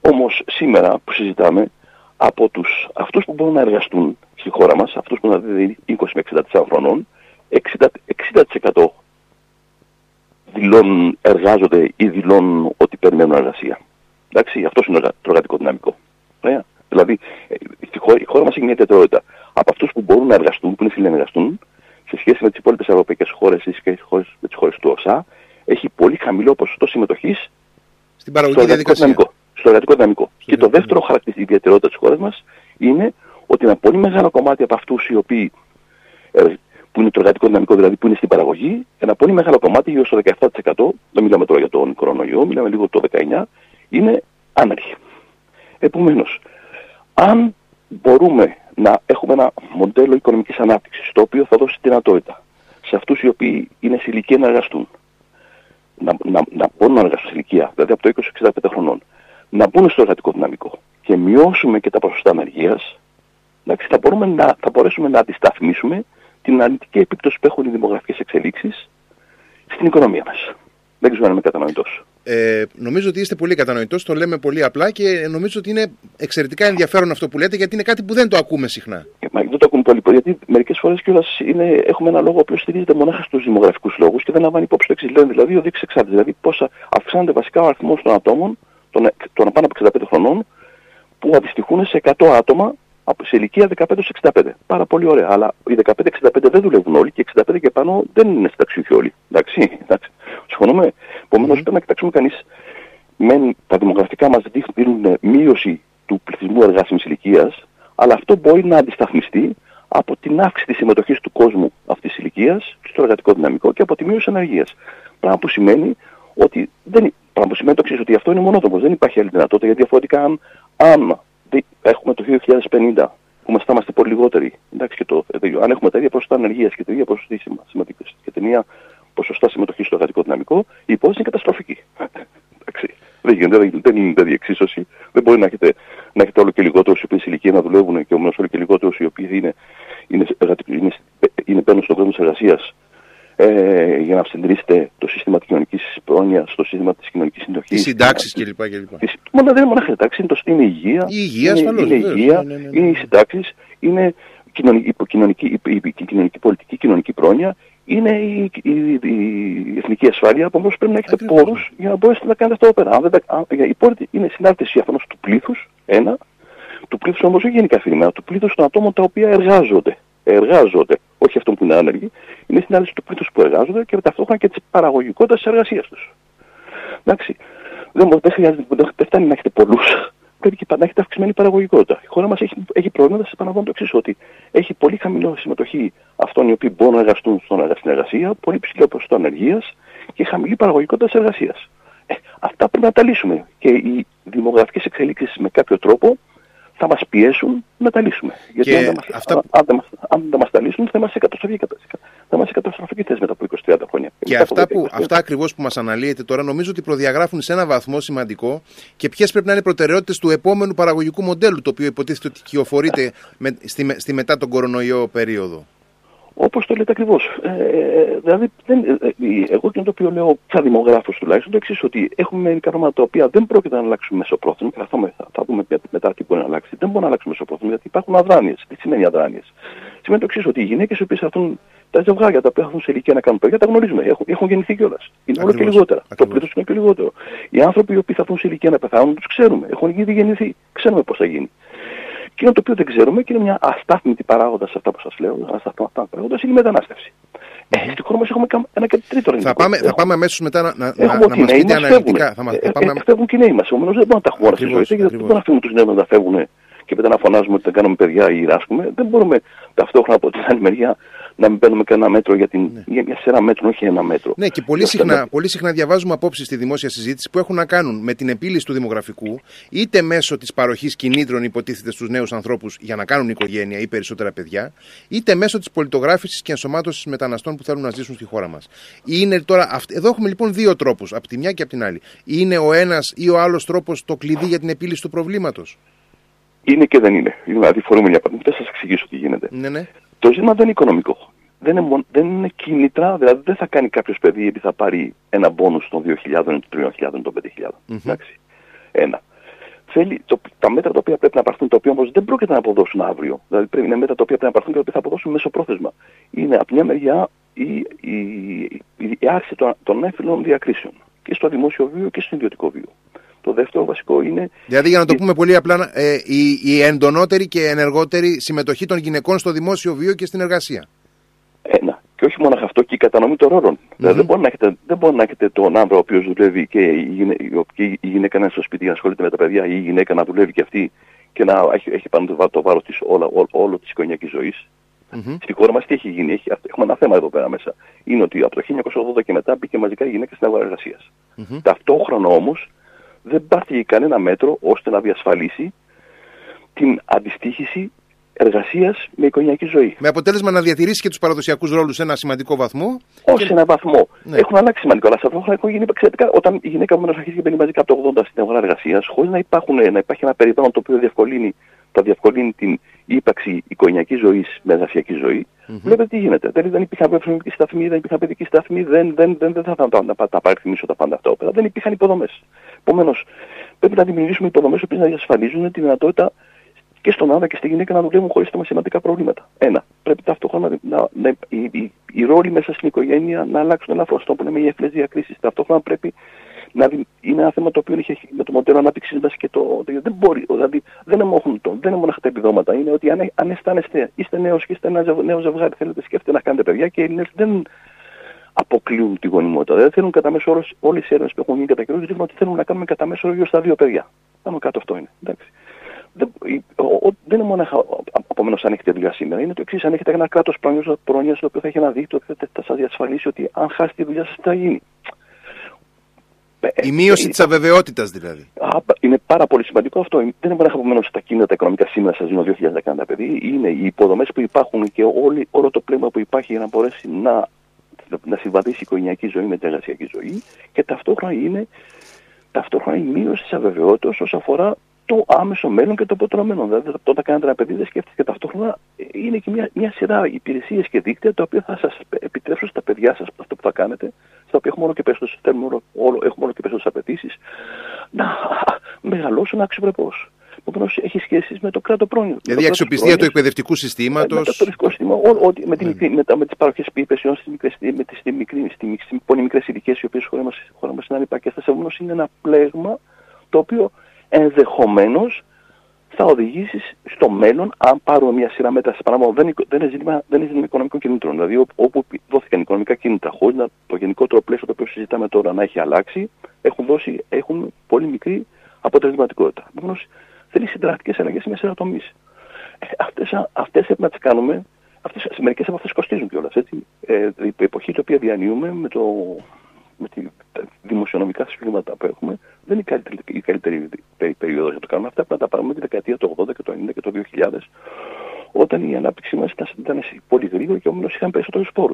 Όμως σήμερα που συζητάμε, από τους, αυτούς που μπορούν να εργαστούν στη χώρα μας, αυτούς που είναι 20 με 64 χρονών, 60%, 60 δηλώνουν, εργάζονται ή δηλώνουν ότι περιμένουν εργασία. Εντάξει, αυτός είναι το εργατικό δυναμικό. Ωραία. Δηλαδή, ε, η χώρα, η χώρα μας έχει μια ιδιαιτερότητα. Από αυτούς που μπορούν να εργαστούν, που είναι φίλοι να εργαστούν, σε σχέση με τις υπόλοιπες ευρωπαϊκές χώρες ή με τις χώρες του ΟΣΑ, έχει πολύ χαμηλό ποσοστό συμμετοχής στην παραγωγική στο διαδικασία. Δυναμικό, στο εργατικό δυναμικό. και το δεύτερο χαρακτηριστικό ιδιαιτερότητα της χώρας μας είναι ότι ένα πολύ μεγάλο κομμάτι από αυτούς οι οποίοι ε, που είναι το εργατικό δυναμικό, δηλαδή που είναι στην παραγωγή, ένα πολύ μεγάλο κομμάτι, γύρω στο 17%, δεν μιλάμε τώρα για τον κορονοϊό, μιλάμε λίγο το 19%, είναι άνεργοι. Επομένως, αν μπορούμε να έχουμε ένα μοντέλο οικονομικής ανάπτυξης, το οποίο θα δώσει δυνατότητα σε αυτούς οι οποίοι είναι σε ηλικία να εργαστούν, να, να, να μπορούν να εργαστούν σε ηλικία, δηλαδή από το 20-65 χρονών, να μπουν στο εργατικό δυναμικό και μειώσουμε και τα ποσοστά ανεργίας, θα, μπορούμε να, θα μπορέσουμε να αντισταθμίσουμε την αρνητική επίπτωση που έχουν οι δημογραφικές εξελίξεις στην οικονομία μας. Δεν ξέρω αν είμαι κατανοητός. Ε, νομίζω ότι είστε πολύ κατανοητός, το λέμε πολύ απλά και νομίζω ότι είναι εξαιρετικά ενδιαφέρον αυτό που λέτε γιατί είναι κάτι που δεν το ακούμε συχνά. Ε, μα, δεν το ακούμε πολύ, γιατί μερικές φορές κιόλας έχουμε ένα λόγο που στηρίζεται μονάχα στους δημογραφικούς λόγους και δεν λαμβάνει υπόψη το εξής. Λένε δηλαδή ο δείκτη εξάρτηση. Δηλαδή πόσα αυξάνεται βασικά ο αριθμός των ατόμων των, των πάνω από 65 χρονών που αντιστοιχούν σε 100 άτομα σε ηλικία 15-65. Πάρα πολύ ωραία. Αλλά οι 15-65 δεν δουλεύουν όλοι και 65 και πάνω δεν είναι συνταξιούχοι όλοι. Εντάξει, εντάξει. Συμφωνούμε. Επομένως mm-hmm. πρέπει να κοιτάξουμε κανείς. Μεν τα δημογραφικά μας δείχνουν μείωση του πληθυσμού εργάσιμης ηλικίας, αλλά αυτό μπορεί να αντισταθμιστεί από την αύξηση της συμμετοχής του κόσμου αυτής της ηλικίας στο εργατικό δυναμικό και από τη μείωση ανεργίας. Πράγμα που σημαίνει ότι δεν, πράγμα που σημαίνει το εξή, ότι αυτό είναι μονόδομο. Δεν υπάρχει άλλη δυνατότητα γιατί διαφορετικά αν, αν έχουμε το 2050 που μας θα είμαστε πολύ λιγότεροι. Εντάξει, και το, αν έχουμε τα ίδια ποσοστά ανεργίας και τα ίδια ποσοστά συμμετοχής και την ίδια ποσοστά συμμετοχής στο εργατικό δυναμικό, η υπόθεση είναι καταστροφική. Εντάξει. Δεν γίνεται, δεν, δεν είναι τέτοια εξίσωση. Δεν μπορεί να έχετε, να έχετε όλο και λιγότερους οι οποίοι σε ηλικία να δουλεύουν και όμω όλο και λιγότερους οι οποίοι είναι, είναι, είναι, είναι, μπαίνουν στον κόσμο της εργασίας ε, για να συντηρήσετε το σύστημα της κοινωνικής πρόνοια, το σύστημα της κοινωνικής συνοχή. Τις συντάξεις κλπ. Μόνο δεν είναι μόνο συντάξεις, είναι, το, είναι η υγεία. Η υγεία, ασφαλώς. Είναι, είναι, υγεία, ναι, ναι, ναι. είναι οι συντάξεις, είναι κοινωνική, κοινωνική, η, η, κοινωνική πολιτική, η κοινωνική πρόνοια, είναι η, η, η, εθνική ασφάλεια. Επομένως πρέπει να έχετε πόρους για να μπορέσετε να κάνετε αυτό εδώ πέρα. η πόλη είναι συνάρτηση αφενός του πλήθους, ένα, του πλήθους όμως όχι γενικά φαινόμενα, του πλήθους των ατόμων τα οποία εργάζονται. Εργάζονται όχι αυτών που είναι άνεργοι, είναι στην ανάλυση του πλήθους που εργάζονται και ταυτόχρονα και της παραγωγικότητας της εργασίας τους. Εντάξει. Δεν, δεν, χρειάζεται, δεν φτάνει να έχετε πολλούς. Πρέπει και να έχετε αυξημένη παραγωγικότητα. Η χώρα μας έχει, έχει προβλήματα, σας επαναλαμβάνω το εξής, ότι έχει πολύ χαμηλό συμμετοχή αυτών οι οποίοι μπορούν να εργαστούν στην εργασία, πολύ ψηλό ποσοστό ανεργίας και χαμηλή παραγωγικότητα της εργασίας. Ε, αυτά πρέπει να τα λύσουμε. Και οι δημογραφικές εξελίξεις με κάποιο τρόπο θα μας πιέσουν να τα λύσουμε. Γιατί αν, μας, αυτά... αν, δεν μας, αν δεν μας τα λύσουν θα είμαστε καταστροφική, θα είμαστε καταστροφική θέση μετά από 20-30 χρόνια. Και, αυτά, που, αυτά ακριβώς που μας αναλύεται τώρα νομίζω ότι προδιαγράφουν σε ένα βαθμό σημαντικό και ποιες πρέπει να είναι οι προτεραιότητες του επόμενου παραγωγικού μοντέλου το οποίο υποτίθεται ότι κυοφορείται με, στη, στη μετά τον κορονοϊό περίοδο. Όπως το λέτε ακριβώς. Ε, δηλαδή, δεν, ε, ε, εγώ και το οποίο λέω σαν δημογράφος τουλάχιστον το εξής, ότι έχουμε μερικά πράγματα τα οποία δεν πρόκειται να αλλάξουν μεσοπρόθεσμα, και θα, θα, θα δούμε μετά τι μπορεί να αλλάξει. Δεν μπορεί να αλλάξουν μεσοπρόθεσμα, γιατί υπάρχουν αδράνειες. Τι σημαίνει αδράνειες; Σημαίνει το εξής, ότι οι γυναίκες οι οποίες έρθουν τα ζευγάρια τα οποία έχουν σε ηλικία να κάνουν παιδιά, τα γνωρίζουμε. Έχουν, έχουν γεννηθεί κιόλας. Είναι όλο και λιγότερα. Ακριβώς. Το πλήθος είναι και λιγότερο. Οι άνθρωποι οι οποίοι θα έρθουν σε ηλικία να πεθάνουν, τους ξέρουμε. Έχουν ήδη γεννηθεί. Ξέρουμε πώς θα γίνει. Εκείνο το οποίο δεν ξέρουμε και είναι μια αστάθμητη παράγοντα σε αυτά που σας λέω, αστάθμητα παράγοντα, είναι η μετανάστευση. Ε, στη χώρα μας έχουμε ένα και τρίτο Θα πάμε, θα πάμε αμέσως μετά να, να, να, να μας πείτε αναλυτικά. Θα, μας, θα πάμε... ε, φεύγουν και οι νέοι μας. Επομένω δεν μπορούμε να τα έχουμε όλα στη ζωή. Γιατί δεν μπορούμε να αφήνουμε τους νέους να τα φεύγουν και μετά να φωνάζουμε ότι δεν κάνουμε παιδιά ή ράσκουμε. Δεν μπορούμε ταυτόχρονα από την άλλη μεριά να μην παίρνουμε κανένα μέτρο για, την, ναι. για μια σειρά μέτρων, όχι ένα μέτρο. Ναι, και πολύ συχνά, πολύ συχνά διαβάζουμε απόψεις στη δημόσια συζήτηση που έχουν να κάνουν με την επίλυση του δημογραφικού, είτε μέσω της παροχής κινήτρων, υποτίθεται στους νέους ανθρώπους για να κάνουν οικογένεια ή περισσότερα παιδιά, είτε μέσω της πολιτογράφησης και ενσωμάτωσης μεταναστών που θέλουν να ζήσουν στη χώρα μας. τώρα, εδώ έχουμε λοιπόν δύο τρόπους, από τη μια και από την άλλη. Είναι ο ένας ή ο άλλος τρόπος το κλειδί για την επίλυση του προβλήματος; Είναι και δεν είναι. Δηλαδή, φορούμε μια πατente, θα σας εξηγήσω τι γίνεται. Ναι, ναι. Το ζήτημα δεν είναι οικονομικό. Δεν είναι, δεν είναι κίνητρα, δηλαδή δεν θα κάνει κάποιος παιδί επειδή θα πάρει ένα μπόνου των 2.000, των 3.000, των 5.000. Εντάξει. Ένα. Θέλει το, τα μέτρα τα οποία πρέπει να πάρθουν, τα οποία όμως δεν πρόκειται να αποδώσουν αύριο. Δηλαδή πρέπει να είναι μέτρα τα οποία πρέπει να πάρθουν και τα οποία θα αποδώσουν μέσω πρόθεσμα. Είναι από μια μεριά η, η, η, η άρση των, των έφυλων διακρίσεων και στο δημόσιο βίο και στο ιδιωτικό βίο. Το δεύτερο βασικό είναι. Δηλαδή, για να το πούμε πολύ απλά, ε, η, η εντονότερη και ενεργότερη συμμετοχή των γυναικών στο δημόσιο βίο και στην εργασία. Ένα. Και όχι μόνο αυτό, και η κατανομή των ρόλων. Mm-hmm. Δηλαδή, δεν μπορεί, να έχετε, δεν μπορεί να έχετε τον άντρα ο οποίος δουλεύει και η, γυναίκα, η γυναίκα να είναι στο σπίτι να ασχολείται με τα παιδιά, ή η γυναίκα να δουλεύει και αυτή και να έχει, έχει πάνω το, το βάρος της όλο, όλο, όλο της οικογενειακής ζωής. Mm-hmm. Στη χώρα μας τι έχει γίνει, έχει, έχουμε ένα θέμα εδώ πέρα μέσα. Είναι ότι από το 1980 και μετά μπήκε μαζικά η γυναίκα στην αγορά εργασίας. Mm-hmm. Ταυτόχρονα όμως δεν πάρθηκε κανένα μέτρο ώστε να διασφαλίσει την αντιστοίχηση εργασίας με οικογενειακή ζωή. Με αποτέλεσμα να διατηρήσει και τους παραδοσιακούς ρόλους σε ένα σημαντικό βαθμό. Όχι και... σε ένα βαθμό. Ναι. Έχουν αλλάξει σημαντικό, αλλά σε αυτό έχουν γίνει εξαιρετικά. Όταν η γυναίκα μου αρχίσει και μπαίνει μαζικά από το 80 στην αγορά εργασίας, χωρίς να, να υπάρχει ένα περιβάλλον το οποίο διευκολύνει, θα διευκολύνει την ύπαρξη οικογενειακής ζωής με εργασιακή ζωή, mm-hmm. βλέπετε τι γίνεται. Δεν, δεν υπήρχαν παιδική σταθμή, δεν υπήρχαν παιδική σταθμή, δεν, δεν, δεν, δεν θα τα, τα, τα, τα παριθμίσω τα πάντα αυτά όπερα. Δεν υπήρχαν υποδομές. Επομένως, πρέπει να δημιουργήσουμε υποδομές που να διασφαλίζουν τη δυνατότητα και στον άντρα και στη γυναίκα να δουλεύουν χωρίς τα σημαντικά προβλήματα. Ένα. Πρέπει ταυτόχρονα να, να, να, οι, οι, οι ρόλοι μέσα στην οικογένεια να αλλάξουν ελαφρώ. Αυτό που λέμε οι εύκολες διακρίσεις. Ταυτόχρονα πρέπει να είναι ένα θέμα το οποίο είχε με το μοντέλο ανάπτυξη και το. Δεν μπορεί, δηλαδή δεν είναι το, δεν είναι μόνο τα επιδόματα. Είναι ότι αν, αν αισθάνεστε, είστε νέος και είστε ένα νέο ζευγάρι, θέλετε σκέφτεται να κάνετε παιδιά και οι Έλληνες δεν αποκλείουν τη γονιμότητα. Δεν θέλουν κατά μέσο όλες οι έρευνες που έχουν γίνει κατά καιρό δείχνουν ότι θέλουν να κάνουμε κατά μέσο όρο στα δύο παιδιά. Πάνω κάτω αυτό είναι. Εντάξει. Δεν, δεν είναι μόνο επομένω αν έχετε δουλειά σήμερα. Είναι το εξής. Αν έχετε ένα κράτος πρόνοια το οποίο θα έχει ένα δίκτυο που θα σας διασφαλίσει ότι αν χάσει τη δουλειά σας θα γίνει. Η μείωση της αβεβαιότητας δηλαδή. Είναι πάρα πολύ σημαντικό αυτό. Δεν είναι μόνο επομένω τα κίνητα τα οικονομικά σήμερα σας δίνω 2010 παιδί. Είναι οι υποδομές που υπάρχουν και όλη, όλο το πλέγμα που υπάρχει για να μπορέσει να, να συμβαδίσει η οικογενειακή ζωή με την εργασιακή ζωή. Και ταυτόχρονα είναι ταυτόχρονα η μείωση της αβεβαιότητας όσον αφορά το άμεσο μέλλον και το αποτελεσμένο. Δηλαδή, όταν κάνετε ένα παιδί, δεν σκέφτεστε και ταυτόχρονα είναι και μια, μια σειρά υπηρεσίες και δίκτυα τα οποία θα σας επιτρέψουν στα παιδιά σας αυτό που θα κάνετε, στα οποία έχουμε όλο και περισσότερες έχουμε και περισσότερες απαιτήσεις, να μεγαλώσουν αξιοπρεπώ. Επομένως, έχει σχέσεις με το κράτος πρόνοιο. Δηλαδή, η αξιοπιστία του εκπαιδευτικού συστήματο. Με το εκπαιδευτικό σύστημα, με, την, ναι. με, με τις παροχές υπηρεσιών στις πολύ μικρές ηλικίε, οι οποίες χώρα μας είναι ανυπακέ. Επομένως, είναι ένα πλέγμα το οποίο ενδεχομένως θα οδηγήσεις στο μέλλον, αν πάρουμε μια σειρά μέτρα σε παράδειγμα, δεν, δεν, είναι ζήτημα, δεν είναι ζήτημα οικονομικών κινήτρων. Δηλαδή, όπου δόθηκαν οικονομικά κίνητρα, χωρίς το γενικότερο πλαίσιο το οποίο συζητάμε τώρα να έχει αλλάξει, έχουν, δώσει, έχουν πολύ μικρή αποτελεσματικότητα. Επομένως, θέλει συνταρακτικές αλλαγές σε μια σειρά τομείς. Ε, Αυτές πρέπει να τις κάνουμε. Αυτές, μερικές από αυτές κοστίζουν κιόλας, έτσι. Ε, η εποχή την οποία διανύουμε με, το, με τη δημοσιονομικά σφίγματα που έχουμε δεν είναι η καλύτερη, η καλύτερη περίοδος για το κάνουμε. Αυτά πρέπει να τα πάρουμε τη δεκαετία του 80 και το 90 και το 2000 όταν η ανάπτυξή μας ήταν, ήταν πολύ γρήγορη και όμως είχαμε περισσότερους πόρου.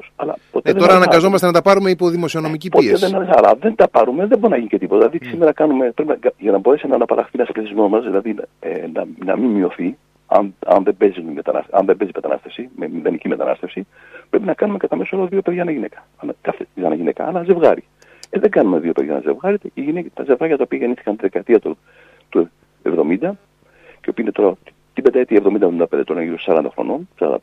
Ε, τώρα αναγκαζόμαστε να τα πάρουμε υπό δημοσιονομική ε, πίεση. Δεν, αλλά δεν τα πάρουμε, δεν μπορεί να γίνει και τίποτα. Δηλαδή, mm. σήμερα κάνουμε, πρέπει, για να μπορέσει να αναπαραχθεί ένας πληθυσμός μας, δηλαδή ε, να, να μην μειωθεί, αν, αν, δεν παίζει αν δεν παίζει μετανάστευση, με μηδενική μετανάστευση, πρέπει να κάνουμε κατά μέσο όρο δύο παιδιά ένα γυναίκα. Κάθε, για ένα γυναίκα, ένα ζευγάρι. Ε, δεν κάνουμε δύο παιδιά ένα ζευγάρι. Οι γυναίκες, τα ζευγάρια τα οποία γεννήθηκαν τη δεκαετία του, του 70 και που είναι τώρα την πενταετία 70-75, τώρα γύρω 40 χρονών, 45,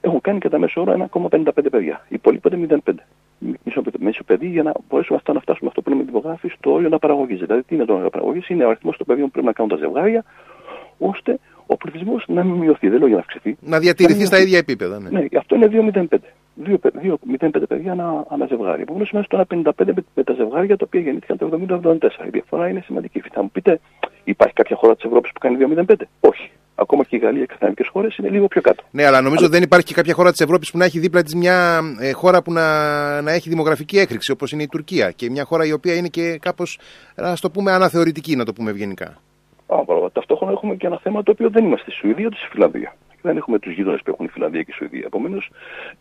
έχουν κάνει κατά μέσο όρο 1,55 παιδιά. Οι υπόλοιποι 0,5. Μισό, μισό παιδί για να μπορέσουμε αυτά να φτάσουμε αυτό που λέμε δημογράφη στο όριο να παραγωγίζει. Δηλαδή, τι είναι το όριο παραγωγή, είναι ο αριθμός των παιδιών που πρέπει να κάνουν τα ζευγάρια, ώστε ο πληθυσμός να μην μειωθεί. Δεν λέω για να αυξηθεί. Να διατηρηθεί στα ίδια επίπεδα. Ναι, ναι αυτό είναι 2,05. 2,05 παιδιά ανά, ανά ζευγάρι. Επομένως, είμαστε στο 1,55 με, τα ζευγάρια τα οποία γεννήθηκαν το 70-74. Η διαφορά είναι σημαντική. Θα μου πείτε, υπάρχει κάποια χώρα της Ευρώπης που κάνει 2,05. Όχι. Ακόμα και η Γαλλία και οι σκανδιναβικές χώρες είναι λίγο πιο κάτω. Ναι, αλλά νομίζω αλλά... δεν υπάρχει και κάποια χώρα της Ευρώπης που να έχει δίπλα της μια ε, χώρα που να, να έχει δημογραφική έκρηξη, όπως είναι η Τουρκία. Και μια χώρα η οποία είναι και κάπως, ας το πούμε, αναθεωρητική, να το πούμε ευγενικά. Α, Ταυτόχρονα έχουμε και ένα θέμα το οποίο δεν είμαστε στη Σουηδία ούτε στη Φιλανδία. Δεν έχουμε τους γείτονες που έχουν η Φιλανδία και η Σουηδία. Επομένως,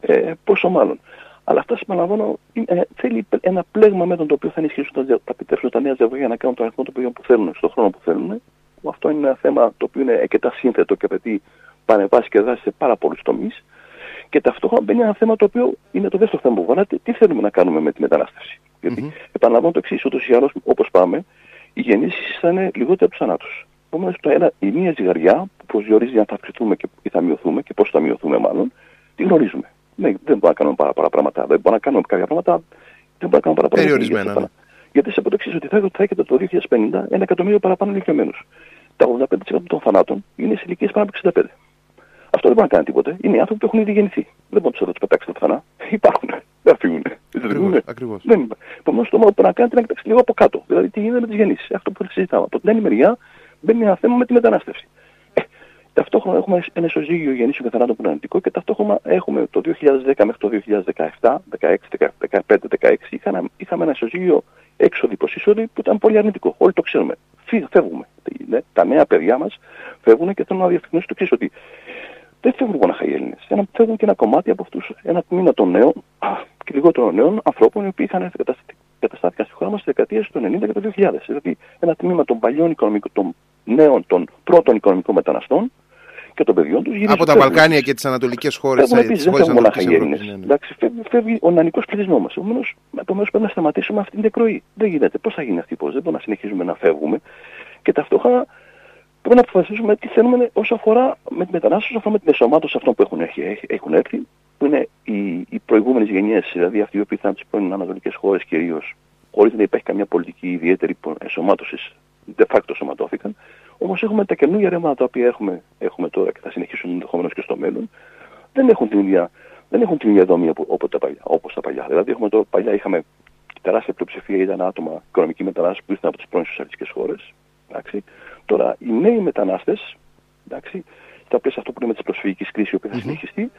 ε, πόσο μάλλον. Αλλά αυτά, επαναλαμβάνω, ε, θέλει ένα πλέγμα με τον το οποίο θα ενισχύσουν τα, θα επιτρέψουν τα νέα ζευγάρια να κάνουν το αριθμό των παιδιών που θέλουν, στον χρόνο που θέλουν. Αυτό είναι ένα θέμα το οποίο είναι αρκετά σύνθετο και απαιτεί πανεβάσει και δράσεις σε πάρα πολλούς τομείς. Και ταυτόχρονα μπαίνει ένα θέμα το οποίο είναι το δεύτερο θέμα που βάλατε, τι θέλουμε να κάνουμε με τη μετανάστευση; Γιατί, mm-hmm. επαναλαμβάνω το εξής, ούτως ή άλλως, όπως πάμε, οι γεννήσεις θα είναι λιγότερο από τους θανάτου. Επομένω, η μία ζυγαριά που προσδιορίζει αν θα αυξηθούμε και, ή θα μειωθούμε και πώς θα μειωθούμε, μάλλον, τη γνωρίζουμε. Ναι, δεν μπορούμε να κάνουμε πάρα πολλά πράγματα. Δεν μπορούμε να κάνουμε κάποια πράγματα. Δεν μπορούμε να κάνουμε πάρα πολλά Περιορισμένα. Ναι. Γιατί σε το ότι θα, θα έχετε το 2050 ένα εκατομμύριο παραπάνω ηλικιωμένους. Τα 85% των θανάτων είναι σε ηλικίες πάνω από 65. Αυτό δεν μπορεί να κάνει τίποτε. Είναι οι άνθρωποι που έχουν ήδη γεννηθεί. Δεν μπορούν να τους πετάξετε πουθενά. Υπάρχουν. Δεν φύγουν. Ακριβώς. Δεν Επομένως το μόνο που να κάνετε είναι να κοιτάξετε λίγο από κάτω. Δηλαδή τι γίνεται με τις γεννήσεις. Αυτό που συζητάμε. Από την άλλη μεριά μπαίνει ένα θέμα με τη μετανάστευση. Ε, ταυτόχρονα έχουμε ένα ισοζύγιο γεννήσεων και θανάτων που είναι αρνητικό και ταυτόχρονα έχουμε το 2010 μέχρι το 2017, 16, 15, 16, είχαμε, είχαμε ένα ισοζύγιο έξοδη προς εισόδη που ήταν πολύ αρνητικό. Όλοι το ξέρουμε. Φεύγουμε. Ναι, τα νέα παιδιά μας φεύγουν και θέλω να διευκρινίσω το εξής ότι δεν φεύγουν μόνο οι Έλληνες. Φεύγουν και ένα κομμάτι από αυτούς, ένα τμήμα των νέων και λιγότερο νέων ανθρώπων οι οποίοι είχαν καταστάθηκαν στη χώρα μας στι δεκαετίες του 90 και του 2000. Δηλαδή ένα τμήμα των παλιών οικονομικών, των νέων, των πρώτων οικονομικών μεταναστών και των παιδιών τους. Από τα Βαλκάνια και τις ανατολικές χώρες τη Ευρώπη. Δεν φεύγουν μονάχα οι Έλληνες. Φεύγει, φεύγει ο νεανικό πληθυσμός μας. Επομένως πρέπει να σταματήσουμε αυτή την διακροή. Δεν γίνεται. Πώς θα γίνει αυτή η πώ. Δεν μπορούμε να συνεχίζουμε να φεύγουμε και ταυτόχρονα πρέπει να αποφασίσουμε τι θέλουμε όσο αφορά με τη μετανάστευση, όσο αφορά με την εσωμάτωση αυτών που έχουν, έχουν έρθει, που είναι οι, οι προηγούμενες γενιές, δηλαδή αυτοί οι οποίοι ήταν από τι πρώην ανατολικές χώρες κυρίως, χωρίς να υπάρχει καμιά πολιτική ιδιαίτερη εσωμάτωσης, de facto σωματώθηκαν. Όμως έχουμε τα καινούργια ρεύματα τα οποία έχουμε, έχουμε τώρα και θα συνεχίσουν ενδεχομένως και στο μέλλον, δεν έχουν την ίδια, δεν έχουν την ίδια δομή όπως τα παλιά. Όπως τα παλιά. Δηλαδή, έχουμε τώρα, παλιά είχαμε τεράστια πλειοψηφία ήταν άτομα οικονομικοί μετανάστες που ήρθαν από τις πρώην σοσιαλιστικές χώρες. Τώρα, οι νέοι μετανάστες, στα πλαίσια αυτό που λέμε της προσφυγικής κρίσης, η οποία θα συνεχιστεί,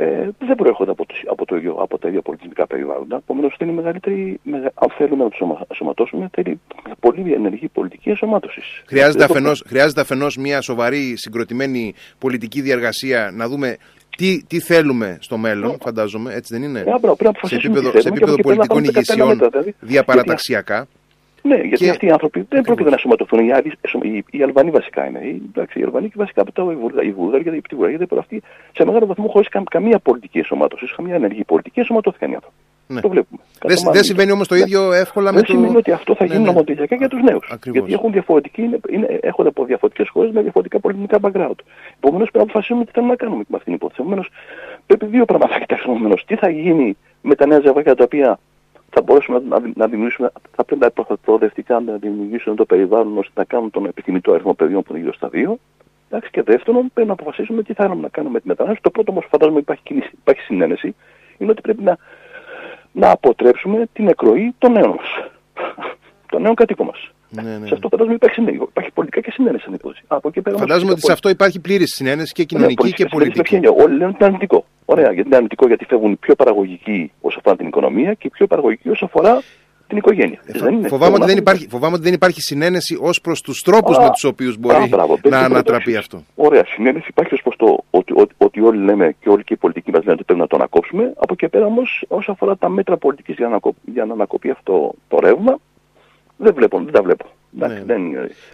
ε, δεν προέρχονται από, το, από, το ίδιο, από τα ίδια πολιτισμικά περιβάλλοντα. Επομένως, θέλει μεγαλύτερη, αν θέλουμε να τους σωματώσουμε, θέλει πολύ ενεργή πολιτική ενσωμάτωσης. Χρειάζεται, αφενός, χρειάζεται αφενός μια σοβαρή συγκροτημένη πολιτική διαργασία να δούμε τι, τι θέλουμε στο μέλλον, φαντάζομαι, έτσι δεν είναι; σε επίπεδο, σε επίπεδο πολιτικών ηγεσιών, δηλαδή. διαπαραταξιακά. Ναι, γιατί και... αυτοί οι άνθρωποι δεν πρόκειται να σωματωθούν. Οι, άλλοι, οι, οι Αλβανοί βασικά είναι. Οι, εντάξει, οι Αλβανοί και βασικά από τα οι Βούλγαροι και οι Βουλγαροί, γιατί αυτοί σε μεγάλο βαθμό χωρίς κα, καμία πολιτική ενσωμάτωση, καμία ενεργή πολιτική ενσωματώθηκαν οι άνθρωποι. Ναι. Το βλέπουμε. Δεν, δεν συμβαίνει όμως το ναι. ίδιο εύκολα με το. Δεν σημαίνει ότι αυτό θα γίνει ναι, ναι. νομοτελειακά για τους νέους. Γιατί έχουν διαφορετική, είναι, είναι, έρχονται από διαφορετικές χώρες με διαφορετικά πολιτικά background. Επομένως πρέπει να αποφασίσουμε τι θέλουμε να κάνουμε με αυτήν την υπόθεση. Επομένως πρέπει δύο πράγματα να κοιτάξουμε. Τι θα γίνει με τα νέα ζευγάρια τα οποία θα μπορέσουμε να, να, δημιουργήσουμε, θα πρέπει να προοδευτικά να δημιουργήσουμε το περιβάλλον ώστε να κάνουν τον επιθυμητό αριθμό παιδιών που είναι γύρω στα δύο. Εντάξει, και δεύτερον, πρέπει να αποφασίσουμε τι θα θέλουμε να κάνουμε με τη μετανάστευση. Το πρώτο όμως φαντάζομαι υπάρχει, κίνηση, υπάρχει συνένεση, είναι ότι πρέπει να, να αποτρέψουμε την εκροή των νέων μας. των νέων κατοίκων μας. Ναι, ναι. Σε αυτό φαντάζομαι υπάρχει, υπάρχει πολιτικά και συνένεση στην υπόθεση. Από εκεί πέρα φαντάζομαι ότι σε αυτό υπάρχει πλήρης συνένεση και κοινωνική ναι, και πολιτική. Όλοι λένε ότι είναι αρνητικό. Ωραία, γιατί είναι αρνητικό γιατί φεύγουν οι πιο παραγωγικοί όσο αφορά την οικονομία και οι πιο παραγωγικοί όσο αφορά την οικογένεια. Ε, δεν φοβάμαι, ότι δεν υπάρχει, φοβάμαι ότι δεν υπάρχει συνένεση ως προς τους τρόπους με τους οποίους μπορεί α, μπράβο, να ανατραπεί αυτό. Ωραία, συνένεση υπάρχει ως προς το ότι, ότι, ότι, όλοι λέμε και όλοι και οι πολιτικοί μας λένε ότι πρέπει να το ανακόψουμε. Από εκεί πέρα όμως, όσο αφορά τα μέτρα πολιτικής για, να, για να ανακοπεί αυτό το ρεύμα, δεν βλέπω, δεν τα βλέπω. Ναι.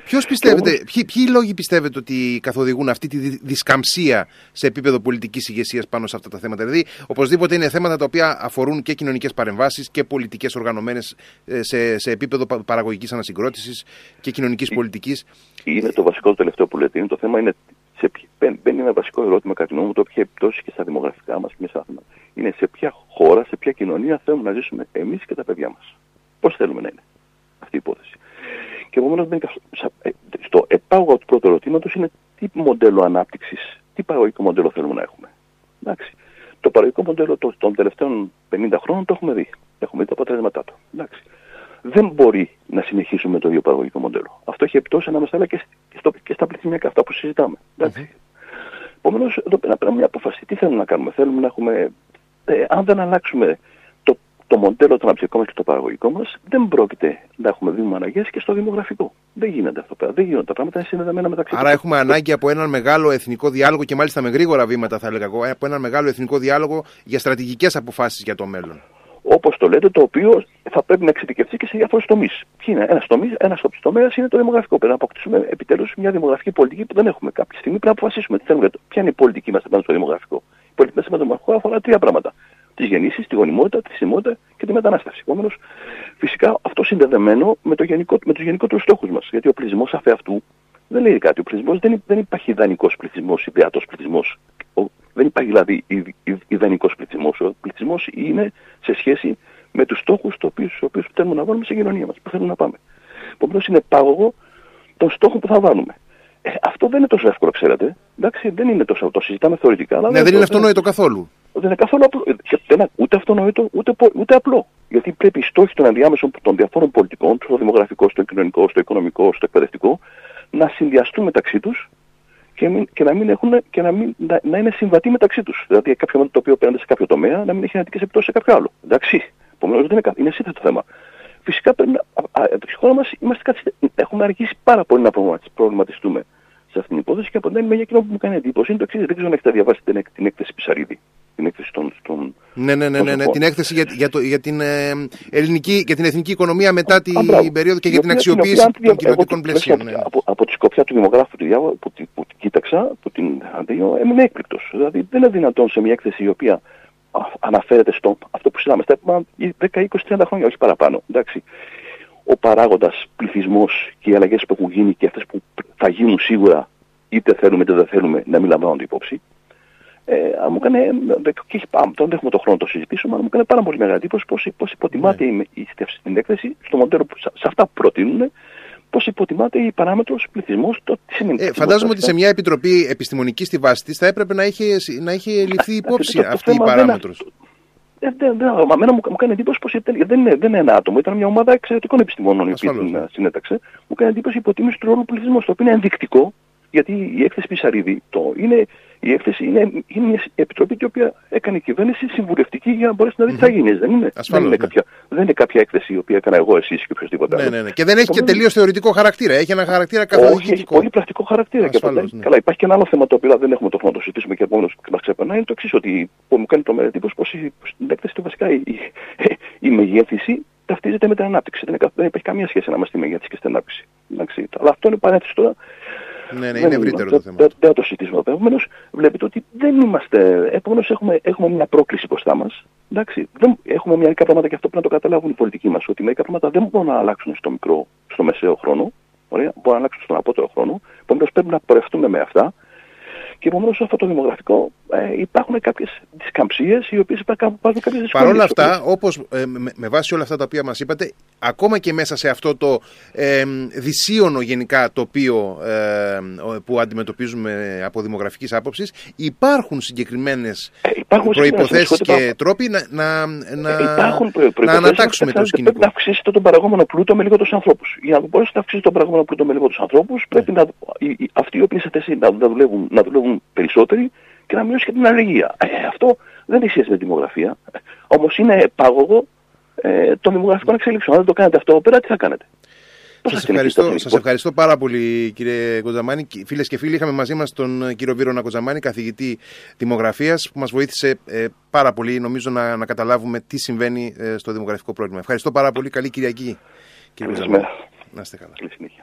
Ποιος πιστεύετε, όμως... ποιοι, ποιοι λόγοι πιστεύετε ότι καθοδηγούν αυτή τη δισκαμψία σε επίπεδο πολιτικής ηγεσίας πάνω σε αυτά τα θέματα; Δηλαδή, οπωσδήποτε είναι θέματα τα οποία αφορούν και κοινωνικές παρεμβάσεις και πολιτικές οργανωμένες ε, σε, σε επίπεδο παραγωγικής ανασυγκρότησης και κοινωνικής πολιτικής. Είναι το βασικό το τελευταίο που λέτε. Είναι το θέμα είναι. Σε, μπαίνει ένα βασικό ερώτημα κατά τη γνώμη μου, το οποίο έχει επιπτώσεις και στα δημογραφικά μας και μέσα Είναι σε ποια χώρα, σε ποια κοινωνία θέλουμε να ζήσουμε εμείς και τα παιδιά μας. Πώς θέλουμε να είναι αυτή η υπόθεση. Και επομένως ε, στο επάγωγο του πρώτου ερωτήματος είναι τι μοντέλο ανάπτυξης, τι παραγωγικό μοντέλο θέλουμε να έχουμε. Εντάξει. Το παραγωγικό μοντέλο των τελευταίων 50 χρόνων το έχουμε δει. Έχουμε δει τα αποτελέσματά του. Εντάξει. Δεν μπορεί να συνεχίσουμε με το ίδιο παραγωγικό μοντέλο. Αυτό έχει επιπτώσεις ανάμεσα αλλά και, στο, και στα πληθυσμιακά, αυτά που συζητάμε. Εντάξει. Mm-hmm. Επομένως, εδώ πέρα πρέπει μια απόφαση. Τι θέλουμε να κάνουμε. Θέλουμε να έχουμε. Ε, αν δεν αλλάξουμε το μοντέλο το αναψυκτικό μα και το παραγωγικό μας, δεν πρόκειται να έχουμε βήμα αναγκέ και στο δημογραφικό. Δεν γίνεται αυτό πέρα. Δεν γίνονται τα πράγματα, είναι συνδεδεμένα μεταξύ Άρα έχουμε ανάγκη από έναν μεγάλο εθνικό διάλογο και μάλιστα με γρήγορα βήματα, θα έλεγα εγώ, από έναν μεγάλο εθνικό διάλογο για στρατηγικές αποφάσεις για το μέλλον. Όπως το λέτε, το οποίο θα πρέπει να εξειδικευτεί και σε διάφορους τομείς. Ποιο είναι; Ένας τομέα, ένας τομέας είναι το δημογραφικό. Πρέπει να αποκτήσουμε επιτέλους μια δημογραφική πολιτική που δεν έχουμε. Κάποια στιγμή πρέπει να αποφασίσουμε τι θέλουμε. Ποια είναι η πολιτική μας απέναντι στο δημογραφικό. Η πολιτική μας απέναντι στο δημογραφικό αφορά τρία πράγματα τις γεννήσεις, τη γονιμότητα, τη θυμότητα και τη μετανάστευση. Επομένως, φυσικά αυτό συνδεδεμένο με, το γενικό, με τους γενικότερους στόχους μας. Γιατί ο πληθυσμός αφ' αυτού δεν λέει κάτι. Ο πληθυσμός δεν, δεν υπάρχει ιδανικός πληθυσμός, ιδεατό πληθυσμός. Δεν υπάρχει δηλαδή ιδανικός πληθυσμός. Ο πληθυσμός είναι σε σχέση με τους στόχους του οποίους θέλουμε να βάλουμε σε κοινωνία μας, που θέλουμε να πάμε. Επομένως, είναι πάγωγο των στόχων που θα βάλουμε. Ε, αυτό δεν είναι τόσο εύκολο, ξέρετε. Εντάξει, δεν είναι τόσο. Το συζητάμε θεωρητικά. Αλλά ναι, δεν είναι αυτονόητο καθόλου. Δεν είναι καθόλου απλό. Δεν ούτε αυτονόητο, ούτε, ούτε απλό. Γιατί πρέπει οι στόχοι των ενδιάμεσων των διαφόρων πολιτικών, στο δημογραφικό, στο κοινωνικό, στο οικονομικό, στο εκπαιδευτικό, να συνδυαστούν μεταξύ τους και, και, να, μην έχουν, και να, μην, να, να είναι συμβατοί μεταξύ τους. Δηλαδή κάποιο μέτρο το οποίο παίρνει σε κάποιο τομέα να μην έχει αρνητικέ επιπτώσεις σε κάποιο άλλο. Εντάξει. Επομένως δεν είναι, είναι σύνθετο το θέμα. Φυσικά πρέπει να. Στη χώρα μας έχουμε αργήσει πάρα πολύ να προβληματιστούμε σε αυτήν την υπόθεση και από την άλλη εκείνο που μου κάνει εντύπωση είναι το εξής. Δεν ξέρω αν έχετε διαβάσει την, την έκθεση Πισαρίδη. Την έκθεση των. των ναι, ναι, ναι, ναι, ναι, την έκθεση για, για, το, για, την, ε, ελληνική, για την εθνική οικονομία μετά την περίοδο και για την αξιοποίηση των κοινωνικών πλαισίων. Ναι. Από, από τη σκοπιά του δημογράφου του διάβολου που, που, που την κοίταξα, που την αντίγω, έμεινε έκπληκτο. Δηλαδή δεν είναι δυνατόν σε μια έκθεση η οποία αναφέρεται στο αυτό που συζητάμε στα 10, 20, 30 χρόνια, όχι παραπάνω. Εντάξει ο παράγοντας πληθυσμός και οι αλλαγές που έχουν γίνει και αυτές που θα γίνουν σίγουρα, είτε θέλουμε είτε δεν θέλουμε, να μην λαμβάνονται υπόψη. Ε, μου έκανε, και τώρα δεν έχουμε το χρόνο να το συζητήσουμε, αλλά μου έκανε πάρα πολύ μεγάλη εντύπωση πώς υποτιμάται ναι. η στέφση στην έκθεση, στο μοντέλο που, σε αυτά που προτείνουν, πώς υποτιμάται η παράμετρος πληθυσμός. Ε, φαντάζομαι ότι σε μια επιτροπή επιστημονικής στη βάση της θα έπρεπε να είχε, να είχε ληφθεί υπόψη αυτή η παράμετρος. Ε, δεν, δεν, εμένα μου, μου κάνει εντύπωση πως δεν είναι, δεν είναι ένα άτομο, ήταν μια ομάδα εξαιρετικών επιστημόνων η οποία την ναι. συνέταξε. Μου κάνει εντύπωση η υποτίμηση του ρόλου πληθυσμού, το οποίο είναι ενδεικτικό, γιατί η έκθεση Πισαρίδη το είναι η έκθεση είναι, είναι μια επιτροπή η οποία έκανε κυβέρνηση συμβουλευτική για να μπορέσει να δει τι θα γίνει. Δεν είναι, δεν, είναι ναι. κάποια, δεν είναι κάποια έκθεση η οποία έκανα εγώ, εσείς και οποιοδήποτε ναι, ναι, ναι. Και δεν έχει και τελείως θεωρητικό χαρακτήρα. Έχει ένα χαρακτήρα καθοδηγητικό. έχει πολύ πρακτικό χαρακτήρα. Ασφαλώς, και ναι. Καλά, υπάρχει και ένα άλλο θέμα το οποίο δεν έχουμε το χρόνο να το συζητήσουμε και επόμενος μας ξεπερνάει. Είναι το εξής, ότι που μου κάνει το εντύπωση πως στην έκθεση βασικά η, η, η μεγέθυνση ταυτίζεται με την ανάπτυξη. Δεν, δεν υπάρχει καμία σχέση ανάμεσα στη μεγέθυνση και στην ανάπτυξη. Αλλά αυτό είναι παρένθεση τώρα ναι, ναι, είναι ευρύτερο το θέμα. Δεν θα το συζητήσουμε. Επομένως, βλέπετε ότι δεν είμαστε. Επομένως, έχουμε, έχουμε μια πρόκληση μπροστά μας. έχουμε μερικά πράγματα και αυτό πρέπει να το καταλάβουν οι πολιτικοί μας. Ότι μερικά πράγματα δεν μπορούν να αλλάξουν στο μικρό, στο μεσαίο χρόνο. Ωραία, μπορούν να αλλάξουν στον απότερο χρόνο. Επομένως, πρέπει να πορευτούμε με αυτά. Και επομένως, αυτό το δημογραφικό ε, υπάρχουν κάποιες δισκαμψίες οι οποίες υπάρχουν κάποιες δυσκολίε. Παρ' όλα αυτά, όπως ε, με, με, βάση όλα αυτά τα οποία μας είπατε, ακόμα και μέσα σε αυτό το ε, δυσίωνο γενικά τοπίο ε, που αντιμετωπίζουμε από δημογραφικής άποψης, υπάρχουν συγκεκριμένες ε, προποθέσει και τρόποι να, να, να, υπάρχουν να ανατάξουμε το σκηνικό. Πρέπει να αυξήσετε τον παραγόμενο πλούτο με λιγότερου ανθρώπους. Για να μπορέσετε να αυξήσετε τον παραγόμενο πλούτο με λιγότερου ανθρώπους, πρέπει να, αυτοί οι οποίοι είστε θέση να, να, δουλεύουν, να δουλεύουν περισσότεροι και να μειώσει και την αλληλεγγύα. Ε, αυτό δεν έχει σχέση με τη δημογραφία. Όμως είναι πάγωγο ε, των δημογραφικών εξέλιξεων. Αν δεν το κάνετε αυτό πέρα, τι θα κάνετε; Σας ευχαριστώ, σας ευχαριστώ πάρα πολύ κύριε Κοζαμάνη. Φίλες και φίλοι, είχαμε μαζί μας τον κύριο Βίρονα Κοζαμάνη, καθηγητή δημογραφίας, που μας βοήθησε ε, πάρα πολύ νομίζω να, να καταλάβουμε τι συμβαίνει ε, στο δημογραφικό πρόβλημα. Ευχαριστώ πάρα πολύ. Καλή Κυριακή. Κύριε Κοζαμάνη. Να είστε καλά. Καλή συνέχεια.